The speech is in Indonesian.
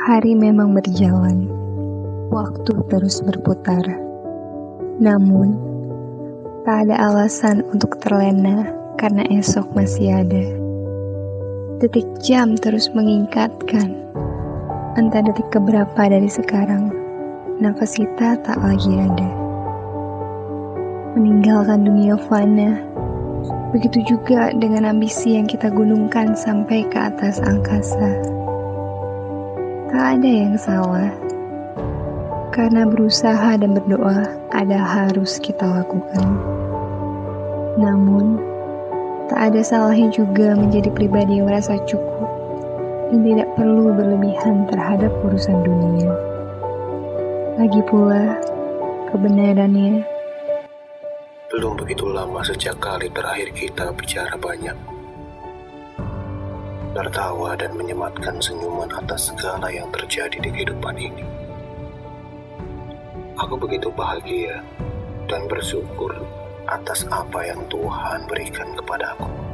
Hari memang berjalan, waktu terus berputar. Namun, tak ada alasan untuk terlena karena esok masih ada. Detik jam terus mengingatkan, entah detik keberapa dari sekarang, nafas kita tak lagi ada. Meninggalkan dunia fana, begitu juga dengan ambisi yang kita gunungkan sampai ke atas angkasa. Tak ada yang salah, karena berusaha dan berdoa ada harus kita lakukan. Namun, tak ada salahnya juga menjadi pribadi yang merasa cukup dan tidak perlu berlebihan terhadap urusan dunia. Lagi pula, kebenarannya Belum begitu lama sejak kali terakhir kita bicara banyak. Tertawa dan menyematkan senyuman atas segala yang terjadi di kehidupan ini. Aku begitu bahagia dan bersyukur atas apa yang Tuhan berikan kepadaku.